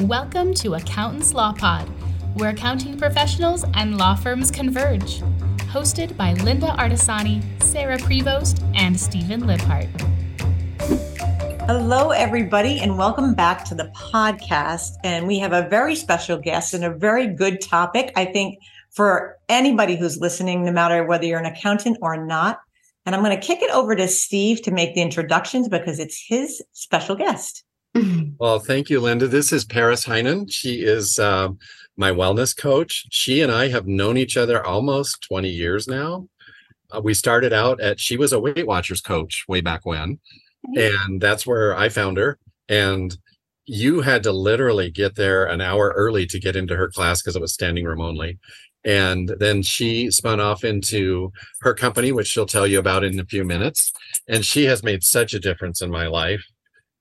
Welcome to Accountants Law Pod, where accounting professionals and law firms converge. Hosted by Lynda Artesani, Sarah Prevost, and Stephen Libhart. Hello, everybody, and welcome back to the podcast. And we have a very special guest and a very good topic, I think, for anybody who's listening, no matter whether you're an accountant or not. And I'm going to kick it over to Steve to make the introductions because it's his special guest. Well, thank you, Lynda. This is Paris Heinen. She is uh, my wellness coach. She and I have known each other almost 20 years now. Uh, we started out at, she was a Weight Watchers coach way back when. And that's where I found her. And you had to literally get there an hour early to get into her class because it was standing room only. And then she spun off into her company, which she'll tell you about in a few minutes. And she has made such a difference in my life.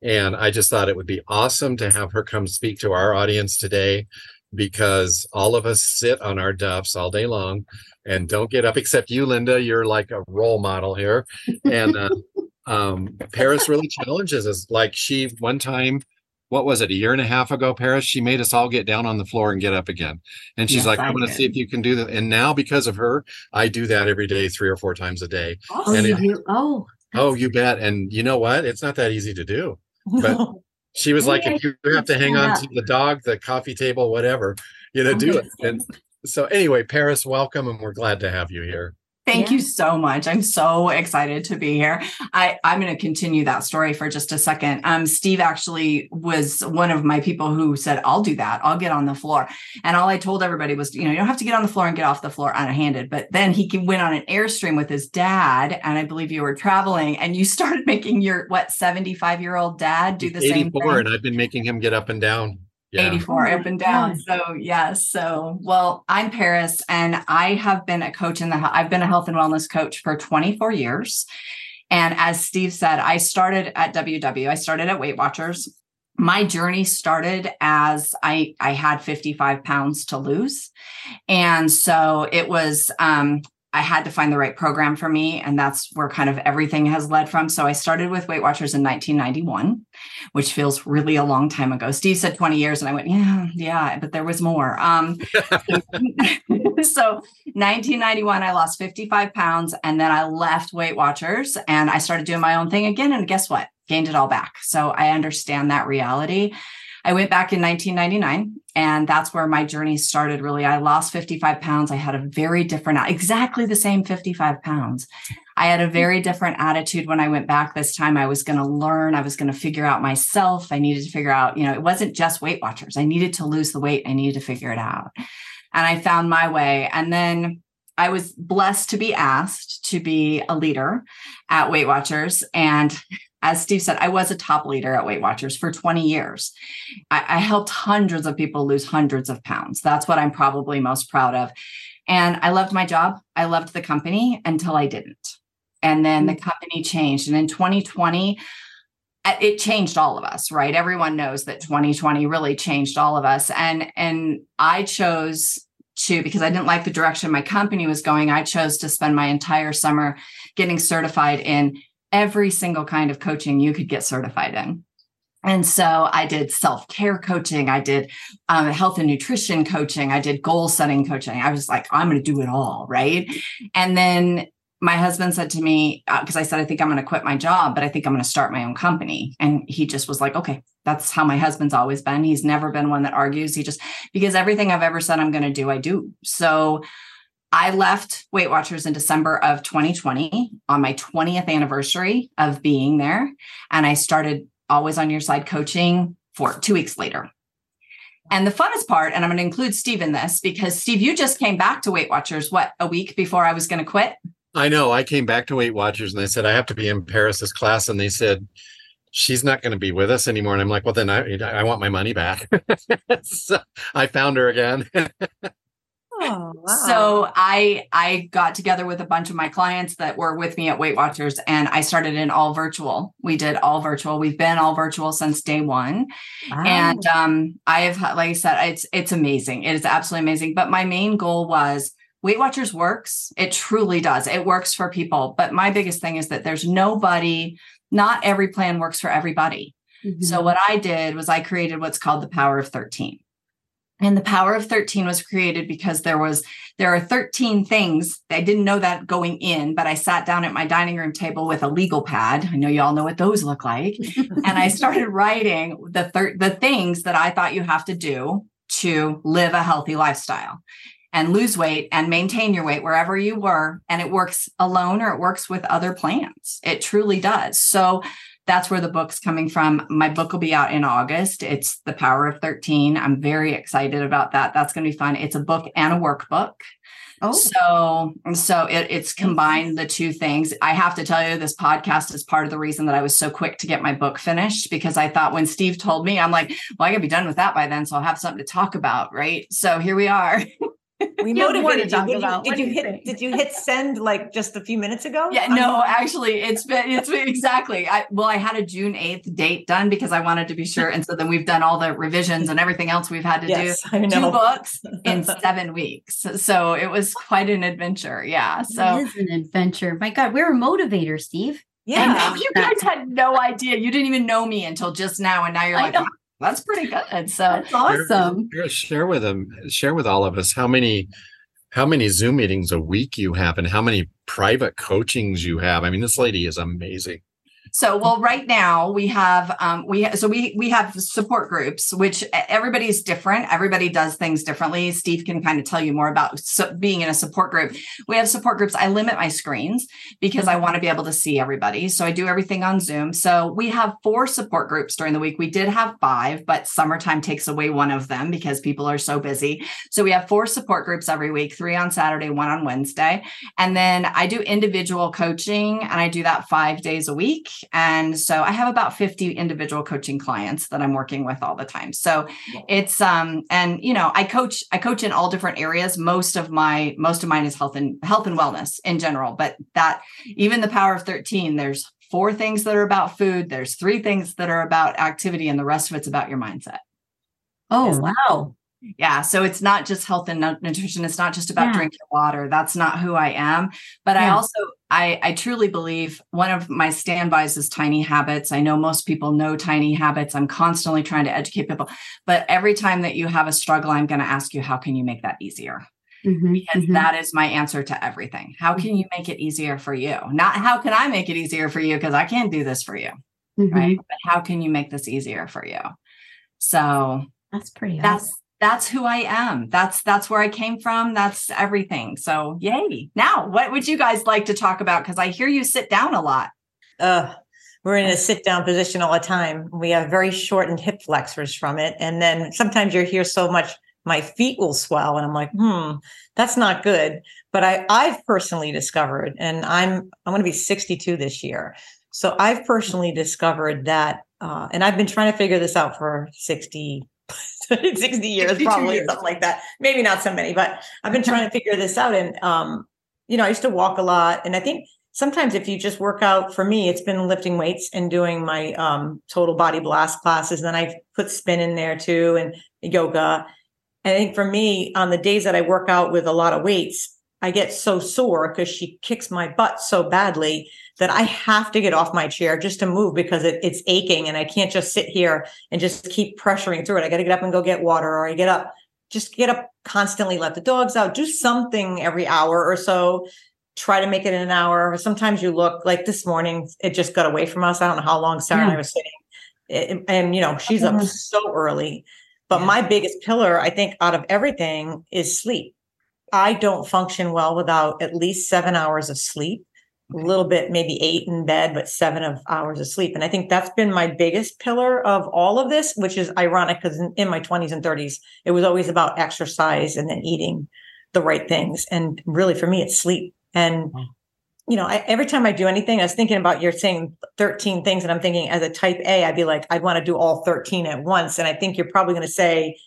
And I just thought it would be awesome to have her come speak to our audience today because all of us sit on our duffs all day long and don't get up, except you, Lynda. You're like a role model here. And uh, um, Paris really challenges us. Like she, one time, what was it, a year and a half ago, Paris? She made us all get down on the floor and get up again. And she's yes, like, I, want to see if you can do that. And now, because of her, I do that every day, three or four times a day. Oh, and it, you, oh. Oh, you bet. And you know what? It's not that easy to do. But she was like, if you have to hang on to the dog, the coffee table, whatever, you know, do it. And so anyway, Paris, welcome, and we're glad to have you here. Thank yeah. you so much. I'm so excited to be here. I, I'm going to continue that story for just a second. Um, Steve actually was one of my people who said, I'll do that. I'll get on the floor. And all I told everybody was, you know, you don't have to get on the floor and get off the floor unhanded. But then he went on an airstream with his dad. And I believe you were traveling and you started making your, what, 75 year old dad do the same thing. And I've been making him get up and down yeah. 84 up and down. So yes. So well, I'm Paris and I have been a coach in the I've been a health and wellness coach for 24 years. And as Steve said, I started at WW. I started at Weight Watchers. My journey started as I I had 55 pounds to lose. And so it was um I had to find the right program for me. And that's where kind of everything has led from. So I started with Weight Watchers in 1991, which feels really a long time ago. Steve said 20 years, and I went, yeah, yeah, but there was more. Um, so 1991, I lost 55 pounds and then I left Weight Watchers and I started doing my own thing again. And guess what? Gained it all back. So I understand that reality. I went back in 1999, and that's where my journey started. Really, I lost 55 pounds. I had a very different, exactly the same 55 pounds. I had a very different attitude when I went back this time. I was going to learn, I was going to figure out myself. I needed to figure out, you know, it wasn't just Weight Watchers. I needed to lose the weight, I needed to figure it out. And I found my way. And then I was blessed to be asked to be a leader at Weight Watchers. And as Steve said, I was a top leader at Weight Watchers for 20 years. I, I, helped hundreds of people lose hundreds of pounds. That's what I'm probably most proud of. And I loved my job. I loved the company until I didn't. And then the mm. company changed. And in 2020, it changed all of us, right? Everyone knows that 2020 really changed all of us. And and I chose to because I didn't like the direction my company was going, I chose to spend my entire summer getting certified in every single kind of coaching you could get certified in. And so I did self care coaching. I did um, health and nutrition coaching. I did goal setting coaching. I was like, I'm going to do it all. Right. And then my husband said to me, because uh, I said, I think I'm going to quit my job, but I think I'm going to start my own company. And he just was like, okay, that's how my husband's always been. He's never been one that argues. He just, because everything I've ever said I'm going to do, I do. So I left Weight Watchers in December of 2020 on my 20th anniversary of being there. And I started Always on Your Side coaching for two weeks later. And the funnest part, and I'm going to include Steve in this because Steve, you just came back to Weight Watchers, what, a week before I was going to quit? I know. I came back to Weight Watchers and they said, I have to be in Paris's class. And they said, she's not going to be with us anymore. And I'm like, well, then I, I want my money back. so I found her again. Oh, wow. So I I got together with a bunch of my clients that were with me at Weight Watchers and I started in all virtual. We did all virtual. We've been all virtual since day 1. Wow. And um I have like I said it's it's amazing. It is absolutely amazing, but my main goal was Weight Watchers works. It truly does. It works for people, but my biggest thing is that there's nobody not every plan works for everybody. Mm-hmm. So what I did was I created what's called the power of 13. And the power of 13 was created because there was there are 13 things. I didn't know that going in, but I sat down at my dining room table with a legal pad. I know you all know what those look like. and I started writing the thir- the things that I thought you have to do to live a healthy lifestyle and lose weight and maintain your weight wherever you were. And it works alone or it works with other plans. It truly does. So that's where the book's coming from. My book will be out in August. It's The Power of 13. I'm very excited about that. That's going to be fun. It's a book and a workbook. Oh. So, so it, it's combined the two things. I have to tell you, this podcast is part of the reason that I was so quick to get my book finished because I thought when Steve told me, I'm like, well, I gotta be done with that by then, so I'll have something to talk about, right? So here we are. we know what motivated you. Did you, did you hit did you hit send like just a few minutes ago? Yeah, no, actually it's been it's been exactly. I well, I had a June 8th date done because I wanted to be sure. And so then we've done all the revisions and everything else we've had to yes, do. Two books in seven weeks. So it was quite an adventure. Yeah. So it is an adventure. My God, we're a motivator, Steve. Yeah. you guys had no idea. You didn't even know me until just now. And now you're like, that's pretty good. So that's awesome. Share, share with them, share with all of us how many how many Zoom meetings a week you have and how many private coachings you have. I mean, this lady is amazing. So, well, right now we have um, we so we we have support groups, which everybody's different. Everybody does things differently. Steve can kind of tell you more about so being in a support group. We have support groups. I limit my screens because I want to be able to see everybody. So I do everything on Zoom. So we have four support groups during the week. We did have five, but summertime takes away one of them because people are so busy. So we have four support groups every week: three on Saturday, one on Wednesday, and then I do individual coaching, and I do that five days a week. And so I have about 50 individual coaching clients that I'm working with all the time. So it's um and you know, I coach I coach in all different areas. Most of my most of mine is health and health and wellness in general, but that even the power of 13 there's four things that are about food, there's three things that are about activity and the rest of it's about your mindset. Oh, wow. Yeah. So it's not just health and nutrition. It's not just about yeah. drinking water. That's not who I am. But yeah. I also, I, I truly believe one of my standbys is tiny habits. I know most people know tiny habits. I'm constantly trying to educate people. But every time that you have a struggle, I'm going to ask you, how can you make that easier? Mm-hmm, because mm-hmm. that is my answer to everything. How can you make it easier for you? Not how can I make it easier for you? Because I can't do this for you. Mm-hmm. Right. But how can you make this easier for you? So that's pretty that's awesome that's who I am. That's that's where I came from. That's everything. So yay. Now, what would you guys like to talk about? Because I hear you sit down a lot. Uh, we're in a sit down position all the time. We have very shortened hip flexors from it. And then sometimes you're here so much, my feet will swell. And I'm like, hmm, that's not good. But I, I've personally discovered, and I'm I'm going to be 62 this year. So I've personally discovered that, uh, and I've been trying to figure this out for 60 60 years, probably years. something like that. Maybe not so many, but I've been trying to figure this out. And, um, you know, I used to walk a lot. And I think sometimes if you just work out, for me, it's been lifting weights and doing my um, total body blast classes. And then I put spin in there too and yoga. And I think for me, on the days that I work out with a lot of weights, I get so sore because she kicks my butt so badly that I have to get off my chair just to move because it, it's aching and I can't just sit here and just keep pressuring through it. I got to get up and go get water or I get up, just get up constantly, let the dogs out, do something every hour or so. Try to make it in an hour. Sometimes you look like this morning, it just got away from us. I don't know how long Sarah yeah. and I were sitting. It, and, you know, she's up mm-hmm. so early. But yeah. my biggest pillar, I think, out of everything is sleep. I don't function well without at least seven hours of sleep a little bit, maybe eight in bed, but seven of hours of sleep. And I think that's been my biggest pillar of all of this, which is ironic because in, in, my 20s and 30s, it was always about exercise and then eating the right things. And really for me, it's sleep. And, you know, I, every time I do anything, I was thinking about you're saying 13 things, and I'm thinking as a type A, I'd be like, I'd want to do all 13 at once. And I think you're probably going to say,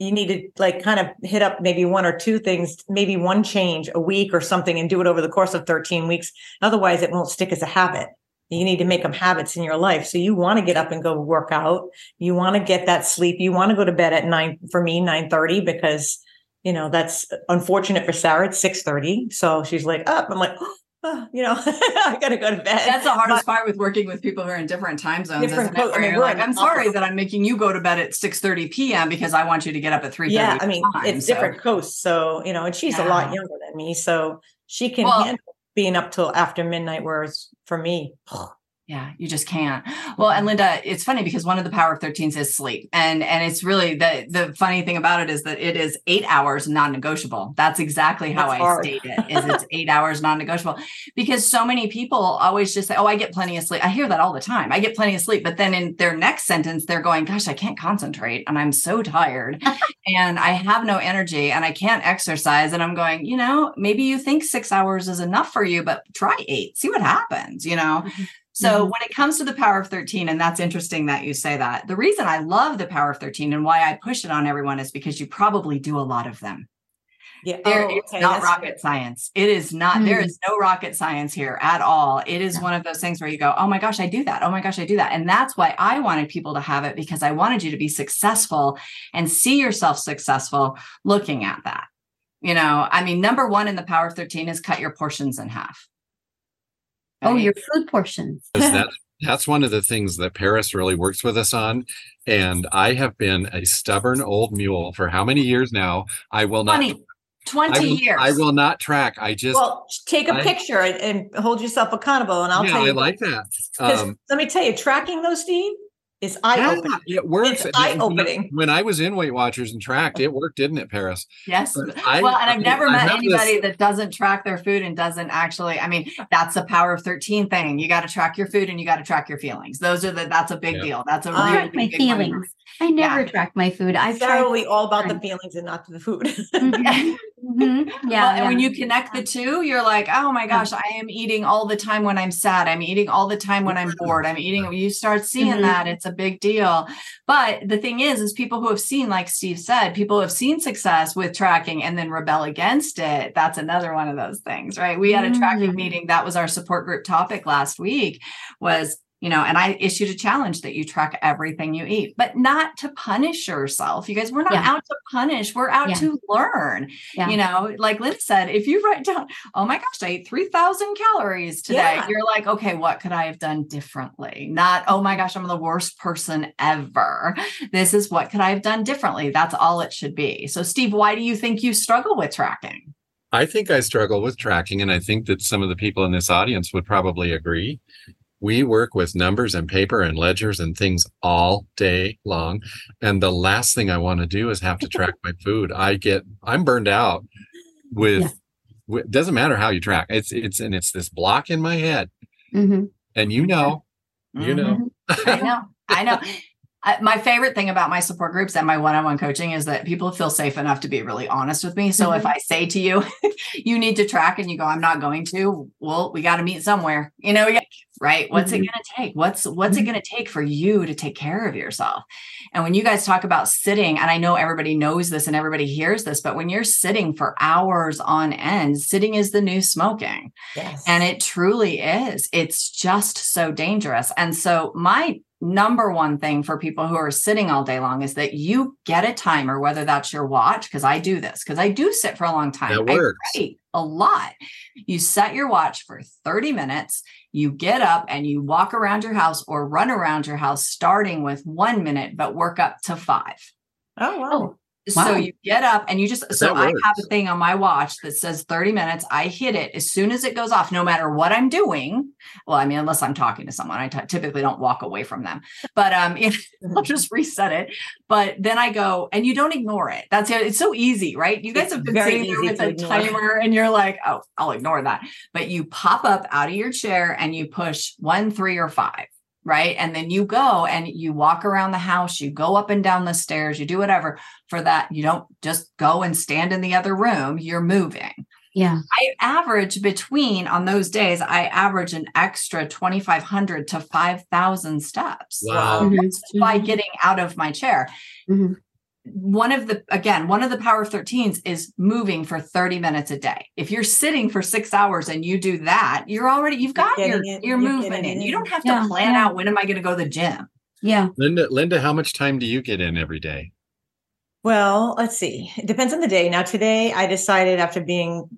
you need to like kind of hit up maybe one or two things, maybe one change a week or something and do it over the course of 13 weeks. Otherwise, it won't stick as a habit. You need to make them habits in your life. So you want to get up and go work out. You want to get that sleep. You want to go to bed at nine, for me, 9 30, because, you know, that's unfortunate for Sarah. It's 6 30. So she's like, up. I'm like, oh, Ah, you know, I gotta go to bed. That's the hardest But- part with working with people who are in different time zones. Different isn't it? co- I mean, you're like, I'm sorry that I'm making you go to bed at 6 30 p.m. because I want you to get up at 3 yeah, I mean, it's different coasts. So, you know, and she's a lot younger than me. So she can Well- handle being up till after midnight, whereas for me, Yeah, you just can't. Well, and Lynda, it's funny because one of the power of 13s is sleep. And and it's really the the funny thing about it is that it is eight hours non-negotiable. That's exactly how That's I hard. state it, is it's eight hours non-negotiable. Because so many people always just say, Oh, I get plenty of sleep. I hear that all the time. I get plenty of sleep. But then in their next sentence, they're going, Gosh, I can't concentrate and I'm so tired and I have no energy and I can't exercise. And I'm going, you know, maybe you think six hours is enough for you, but try eight, see what happens, you know? Mm-hmm. So Mhm. when it comes to the power of 13, and that's interesting that you say that. The reason I love the power of 13 and why I push it on everyone is because you probably do a lot of them. yeah, There, oh, it's okay, not that's rocket good. science. It is not, there Mm. is no rocket science here at all. It is Yeah. one of those things where you go, oh my gosh, I do that. Oh my gosh, I do that. And that's why I wanted people to have it because I wanted you to be successful and see yourself successful looking at that. You know, I mean, number one in the power of 13 is cut your portions in half. Oh, your food portions. that, that's one of the things that Paris really works with us on. And I have been a stubborn old mule for how many years now? I will not. 20, 20 I will, years. I will not track. I just, Well, take a I- picture and, and hold yourself accountable. And I'll yeah, tell you, I like that. Um, let me tell you, tracking those, Steve, is eye yeah, opening. it works. It's When I- eye-opening. When I was in Weight Watchers and tracked, it worked, didn't it, Paris? Yes. But I- well, and I've I- never I met have this- anybody that doesn't track their food and doesn't actually. I mean, that's the power of 13 thing. You got to track your food and you got to track your feelings. Those are the, that's a big Yeah. deal. That's a really track my big one for feelings. I never Yeah. track my food. I've tried. Thoroughly all about the feelings and not the food. Mhm, mhm. Yeah, well, and when you connect the two, you're like, oh my gosh, I am eating all the time when I'm sad. I'm eating all the time when I'm bored. I'm eating. You start seeing Mhm. that it's a big deal. But the thing is, is people who have seen, like Steve said, people who have seen success with tracking and then rebel against it. That's another one of those things, right? We had a tracking Mm. meeting. That was our support group topic last week. Was you know, and I issued a challenge that you track everything you eat, but not to punish yourself. You guys, we're not Yeah. out to punish. We're out Yeah. to learn Yeah. you know like Liz said if you write down oh my gosh i ate 3000 calories today Yeah. you're like okay what could i have done differently not oh my gosh i'm the worst person ever this is what could i have done differently that's all it should be so steve why do you think you struggle with tracking I think I struggle with tracking, and I think that some of the people in this audience would probably agree. We work with numbers and paper and ledgers and things all day long. And the last thing I want to do is have to track my food. I get, I'm burned out with, Yeah. with doesn't matter how you track. It's, it's, and it's this block in my head. Mhm. And you know, you know, I know. I know. I, my favorite thing about my support groups and my one-on-one coaching is that people feel safe enough to be really honest with me. So if I say to you, you need to track and you go, I'm not going to, well, we got to meet somewhere, you know, right? What's it Mhm. going to take? What's, what's it Mhm. going to take for you to take care of yourself? And when you guys talk about sitting, and I know everybody knows this and everybody hears this, but when you're sitting for hours on end, sitting is the new smoking. yes. And it truly is. It's just so dangerous. And so, my number one thing for people who are sitting all day long is that you get a timer, whether that's your watch, because I do this, because I do sit for a long time. That I works. write a lot. You set your watch for 30 minutes. You get up and you walk around your house or run around your house, starting with one minute, but work up to five. oh, wow. Oh, So you get up and you just so I have a thing on my watch that says 30 minutes. I hit it as soon as it goes off, no matter what I'm doing. Well, I mean, unless I'm talking to someone, I t- typically don't walk away from them. But um, if I'll just reset it. But then I go, and you don't ignore it. That's it. It's so easy, right? You guys It's have been sitting there with a ignore. timer, and you're like, oh, I'll ignore that. But you pop up out of your chair and you push one, three, or five right? And then you go and you walk around the house, you go up and down the stairs, you do whatever. For that, you don't just go and stand in the other room, you're moving. yeah. I average between on those days, I average an extra 2,500 to 5,000 steps Wow. Mhm, just by mhm, getting out of my chair. mhm. One of the, again, one of the power of 13s is moving for 30 minutes a day. If you're sitting for six hours and you do that, you're already, you've got your, getting it- your movement getting in. You don't have to Yeah, plan yeah. out when am I going to go to the gym? Yeah. Lynda, Lynda, how much time do you get in every day? Well, let's see. It depends on the day. Now, today I decided after being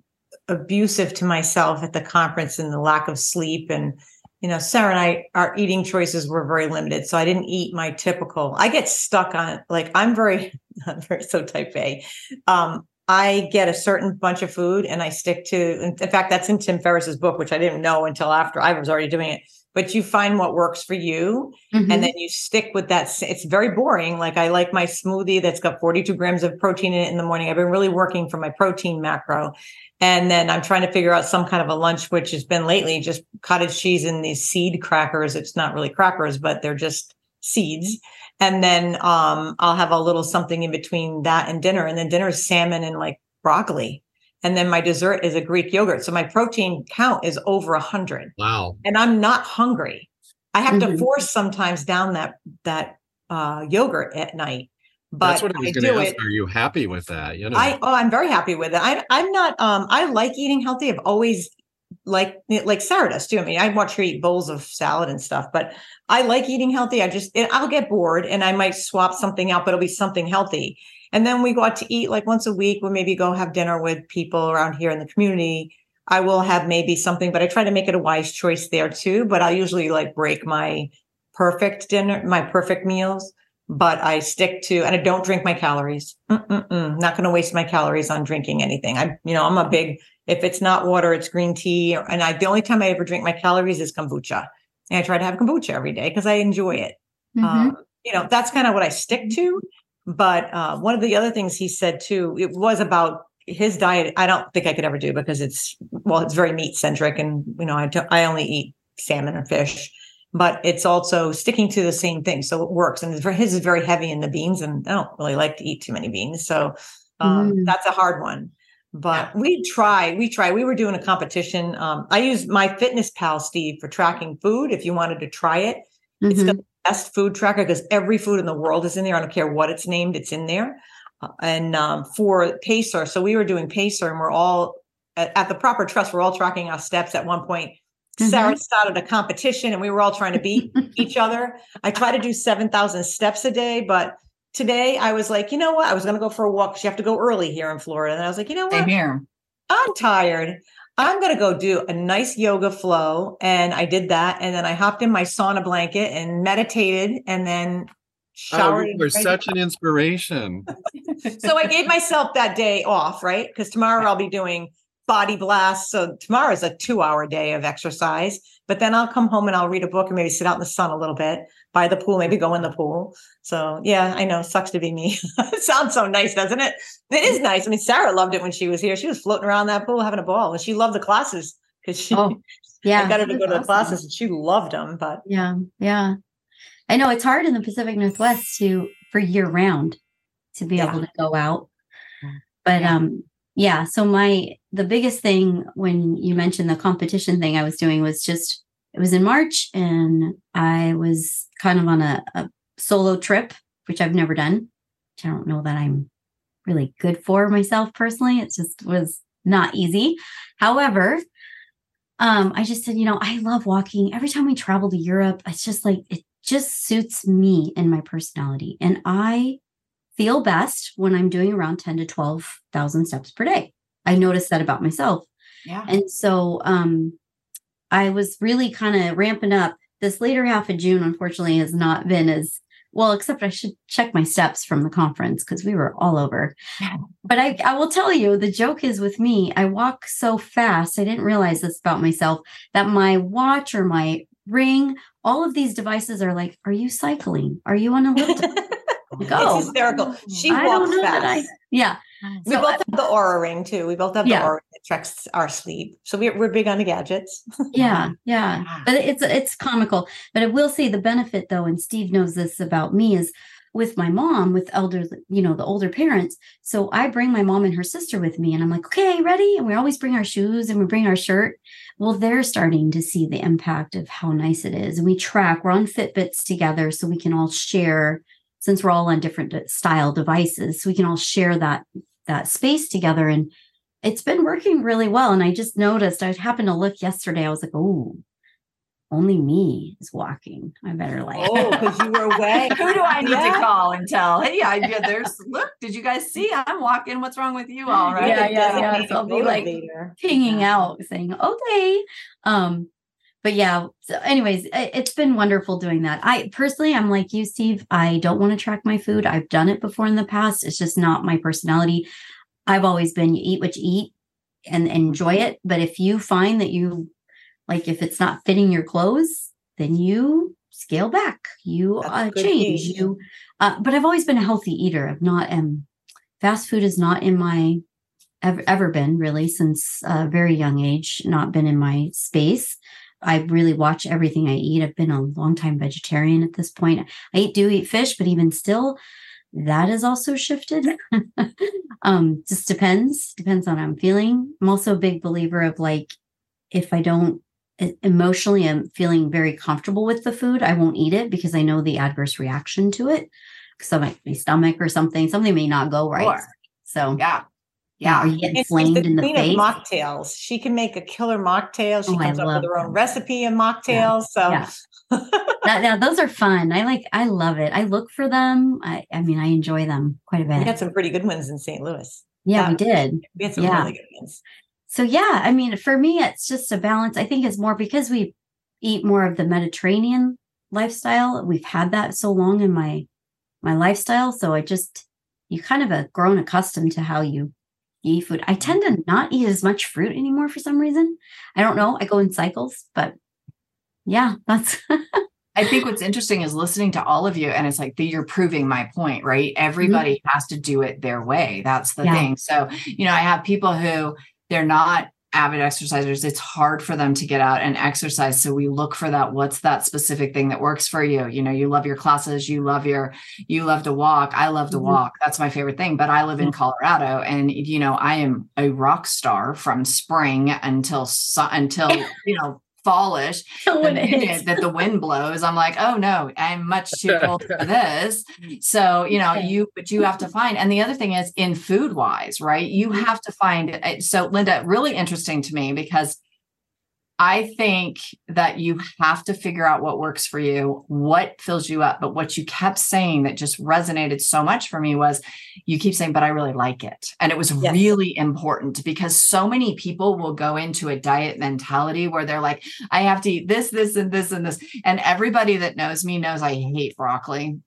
abusive to myself at the conference and the lack of sleep and you know sarah and i our eating choices were very limited so i didn't eat my typical i get stuck on like i'm very i'm very so type a. Um i get a certain bunch of food and i stick to in fact that's in tim ferriss's book which i didn't know until after i was already doing it. But you find what works for you Mhm. and then you stick with that it's very boring. Like i like my smoothie that's got 42 grams of protein in it in the morning. I've been really working for my protein macro. And then i'm trying to figure out some kind of a lunch which has been lately just cottage cheese and these seed crackers. It's not really crackers but they're just seeds and then um i'll have a little something in between that and dinner and then dinner is salmon and like broccoli and then my dessert is a greek yogurt so my protein count is over a hundred Wow. and I'm not hungry. I have to Mhm. force sometimes down that that uh, yogurt at night. But That's what I was I going do to ask. it. Are you happy with that? You know, I oh, I'm very happy with it. I I'm not. Um, I like eating healthy. I've always like like Sarah does too. I mean, I watch her eat bowls of salad and stuff, but I like eating healthy. I just I'll get bored and I might swap something out, but it'll be something healthy. And then we go out to eat like once a week. We'll maybe go have dinner with people around here in the community. I will have maybe something, but I try to make it a wise choice there too. But I'll usually like break my perfect dinner, my perfect meals. But I stick to, and I don't drink my calories. Mm-mm-mm. Not going to waste my calories on drinking anything. I, you know, I'm a big. If it's not water, it's green tea. And I, the only time I ever drink my calories is kombucha. And I try to have kombucha every day because I enjoy it. Mhm. Um, you know, that's kind of what I stick to. But uh, one of the other things he said too, it was about his diet. I don't think I could ever do because it's well, it's very meat centric, and you know, I I only eat salmon and fish. But it's also sticking to the same thing, so it works. And his is very heavy in the beans, and I don't really like to eat too many beans, so um, Mm. that's a hard one. But we try, we try. We were doing a competition. Um, I use MyFitnessPal, Steve, for tracking food. If you wanted to try it, it's Mhm. the best food tracker because every food in the world is in there. I don't care what it's named, it's in there. Uh, and um, for Pacer, so we were doing Pacer, and we're all at, at the proper trust. We're all tracking our steps. At one point, Sarah started a competition, and we were all trying to beat each other. I try to do seven thousand steps a day, but today I was like, you know what? I was going to go for a walk. 'cause You have to go early here in Florida, and I was like, you know what? Same here. I'm tired. I'm going to go do a nice yoga flow. And I did that. And then I hopped in my sauna blanket and meditated and then oh, showered. you and were such an inspiration. so I gave myself that day off, right? Because tomorrow I'll be doing body blast. So tomorrow is a two hour day of exercise. But then I'll come home and I'll read a book and maybe sit out in the sun a little bit by the pool, maybe go in the pool. So yeah, I know. Sucks to be me. sounds so nice, doesn't it? It is nice. I mean, Sarah loved it when she was here. She was floating around that pool having a ball and she loved the classes because she Oh, yeah. I got her to go to the awesome. classes and she loved them. But Yeah, yeah. I know it's hard in the Pacific Northwest to for year round to be Yeah. able to go out. But Yeah. um yeah, so my the biggest thing when you mentioned the competition thing I was doing was just it was in March and I was kind of on a, a solo trip, which I've never done. Which I don't know that I'm really good for myself personally. It just was not easy. However, um, I just said, you know, I love walking. Every time we travel to Europe, it's just like it just suits me and my personality. And I feel best when I'm doing around 10 to 12,000 steps per day. I noticed that about myself. Yeah. And so um I was really kind of ramping up. This later half of June, unfortunately, has not been as well, except I should check my steps from the conference because we were all over. But I, I will tell you, the joke is with me, I walk so fast. I didn't realize this about myself that my watch or my ring, all of these devices are like, Are you cycling? Are you on a lift? Go. Oh, it's hysterical. She I walks fast. I, yeah. We So both I- have the Oura ring too. We both have Yeah. the Oura tracks our sleep. So we're, we're big on the gadgets. yeah yeah. Yeah. but it's it's comical. But i will say the benefit though and steve knows this about me is with my mom with elder you know the older parents. So i bring my mom and her sister with me and i'm like okay ready? And we always bring our shoes and we bring our shirt. Well they're starting to see the impact of how nice it is. And we track we're on fitbits together so we can all share since we're all on different uh, style devices so we can all share that that space together. And it's been working really well. And I just noticed I happened to look yesterday. I was like, oh, only me is walking. I better like. Oh, because you were away. Who do I need Yeah. to call and tell? Hey, yeah, yeah, there's look. Did you guys see? I'm walking. What's wrong with you? All right. Yeah, yeah, yeah. So I'll be like, motivator. pinging Yeah. out saying okay um but yeah so anyways it's been wonderful doing that i personally i'm like you steve i don't want to track my food i've done it before in the past it's just not my personality i've always been you eat what you eat and enjoy it. But if you find that you like if it's not fitting your clothes then you scale back. You uh, change. gauge. you uh, but i've always been a healthy eater. I've not um fast food is not in my ever, ever been really since a very young age not been in my space. I really watch everything i eat. I've been a long time vegetarian at this point. I eat, do eat fish but even still that has also shifted. Um just depends depends on how i'm feeling. I'm also a big believer of like if i don't emotionally i'm feeling very comfortable with the food i won't eat it because i know the adverse reaction to it. So my, my stomach or something something may not go right. Sure. so Yeah. Yeah, Yeah. you get And she's the in the queen face. of mocktails. She can make a killer mocktail. She Oh, I comes up with her own them. recipe in mocktails. So Yeah. That, yeah, those are fun. I like. I love it. I look for them. I, I mean, I enjoy them quite a bit. we got some pretty good ones in St. Louis. yeah, we did. We had some Yeah. really good ones. So yeah, I mean, for me, it's just a balance. I think it's more because we eat more of the Mediterranean lifestyle. We've had that so long in my my lifestyle, so I just you kind of have grown accustomed to how you eat food. I tend to mm-hmm. not eat as much fruit anymore for some reason. I don't know. I go in cycles, but yeah, that's I think what's interesting is listening to all of you, and it's like the, you're proving my point, right? Mm-hmm. Everybody has to do it their way. That's the Yeah. thing. So, you know, I have people who they're not avid exercisers. It's hard for them to get out and exercise. So we look for that. What's that specific thing that works for you? You know, you love your classes, you love your, you love to walk. I love to Mhm. walk. That's my favorite thing. But I live in Colorado, and you know, I am a rock star from spring until until you know fallish When it that the wind blows, I'm like, oh no, I'm much too cold for this. So, you know, you, but you have to find, and the other thing is in food wise, right? You have to find, uh, so Lynda, really interesting to me because I think that you have to figure out what works for you, what fills you up. But what you kept saying that just resonated so much for me was you keep saying, but I really like it. And it was Yes. really important because so many people will go into a diet mentality where they're like, I have to eat this, this, and this, and this. And everybody that knows me knows I hate broccoli.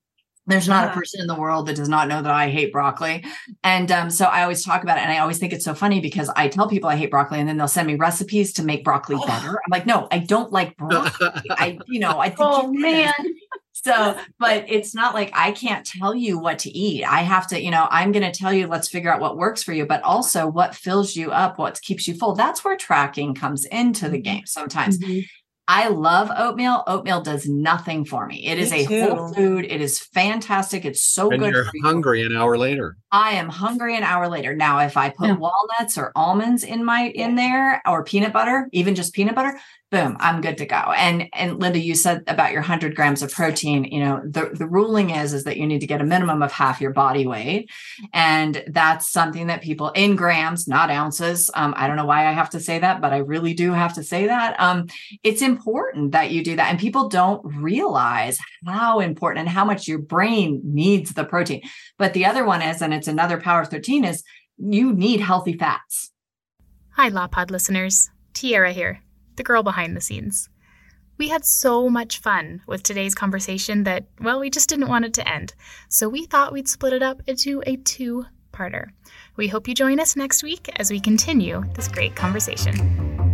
There's not a person in the world that does not know that I hate broccoli. And um, so I always talk about it. And I always think it's so funny because I tell people I hate broccoli and then they'll send me recipes to make broccoli Oh. better. I'm like, no, I don't like broccoli. I, you know, I think Oh man. so, but it's not like I can't tell you what to eat. I have to, you know, I'm going to tell you, let's figure out what works for you, but also what fills you up, what keeps you full. That's where tracking comes into the game sometimes. Mhm. I love oatmeal. Oatmeal does nothing for me. It is Me a whole food. It is fantastic. It's so and good. you're for you. hungry an hour later. I am hungry an hour later. Now, if I put Yeah. walnuts or almonds in my in there or peanut butter, even just peanut butter, boom, I'm good to go. And and Lynda, you said about your 100 grams of protein, you know, the, the ruling is is that you need to get a minimum of half your body weight. And that's something that people in grams, not ounces. Um, I don't know why I have to say that, but I really do have to say that. Um, it's important that you do that. And people don't realize how important and how much your brain needs the protein. But the other one is, and it's another power of 13, is you need healthy fats. Hi, LawPod listeners. Teaira here, the girl behind the scenes. We had so much fun with today's conversation that, well, we just didn't want it to end. So we thought we'd split it up into a two parter. We hope you join us next week as we continue this great conversation.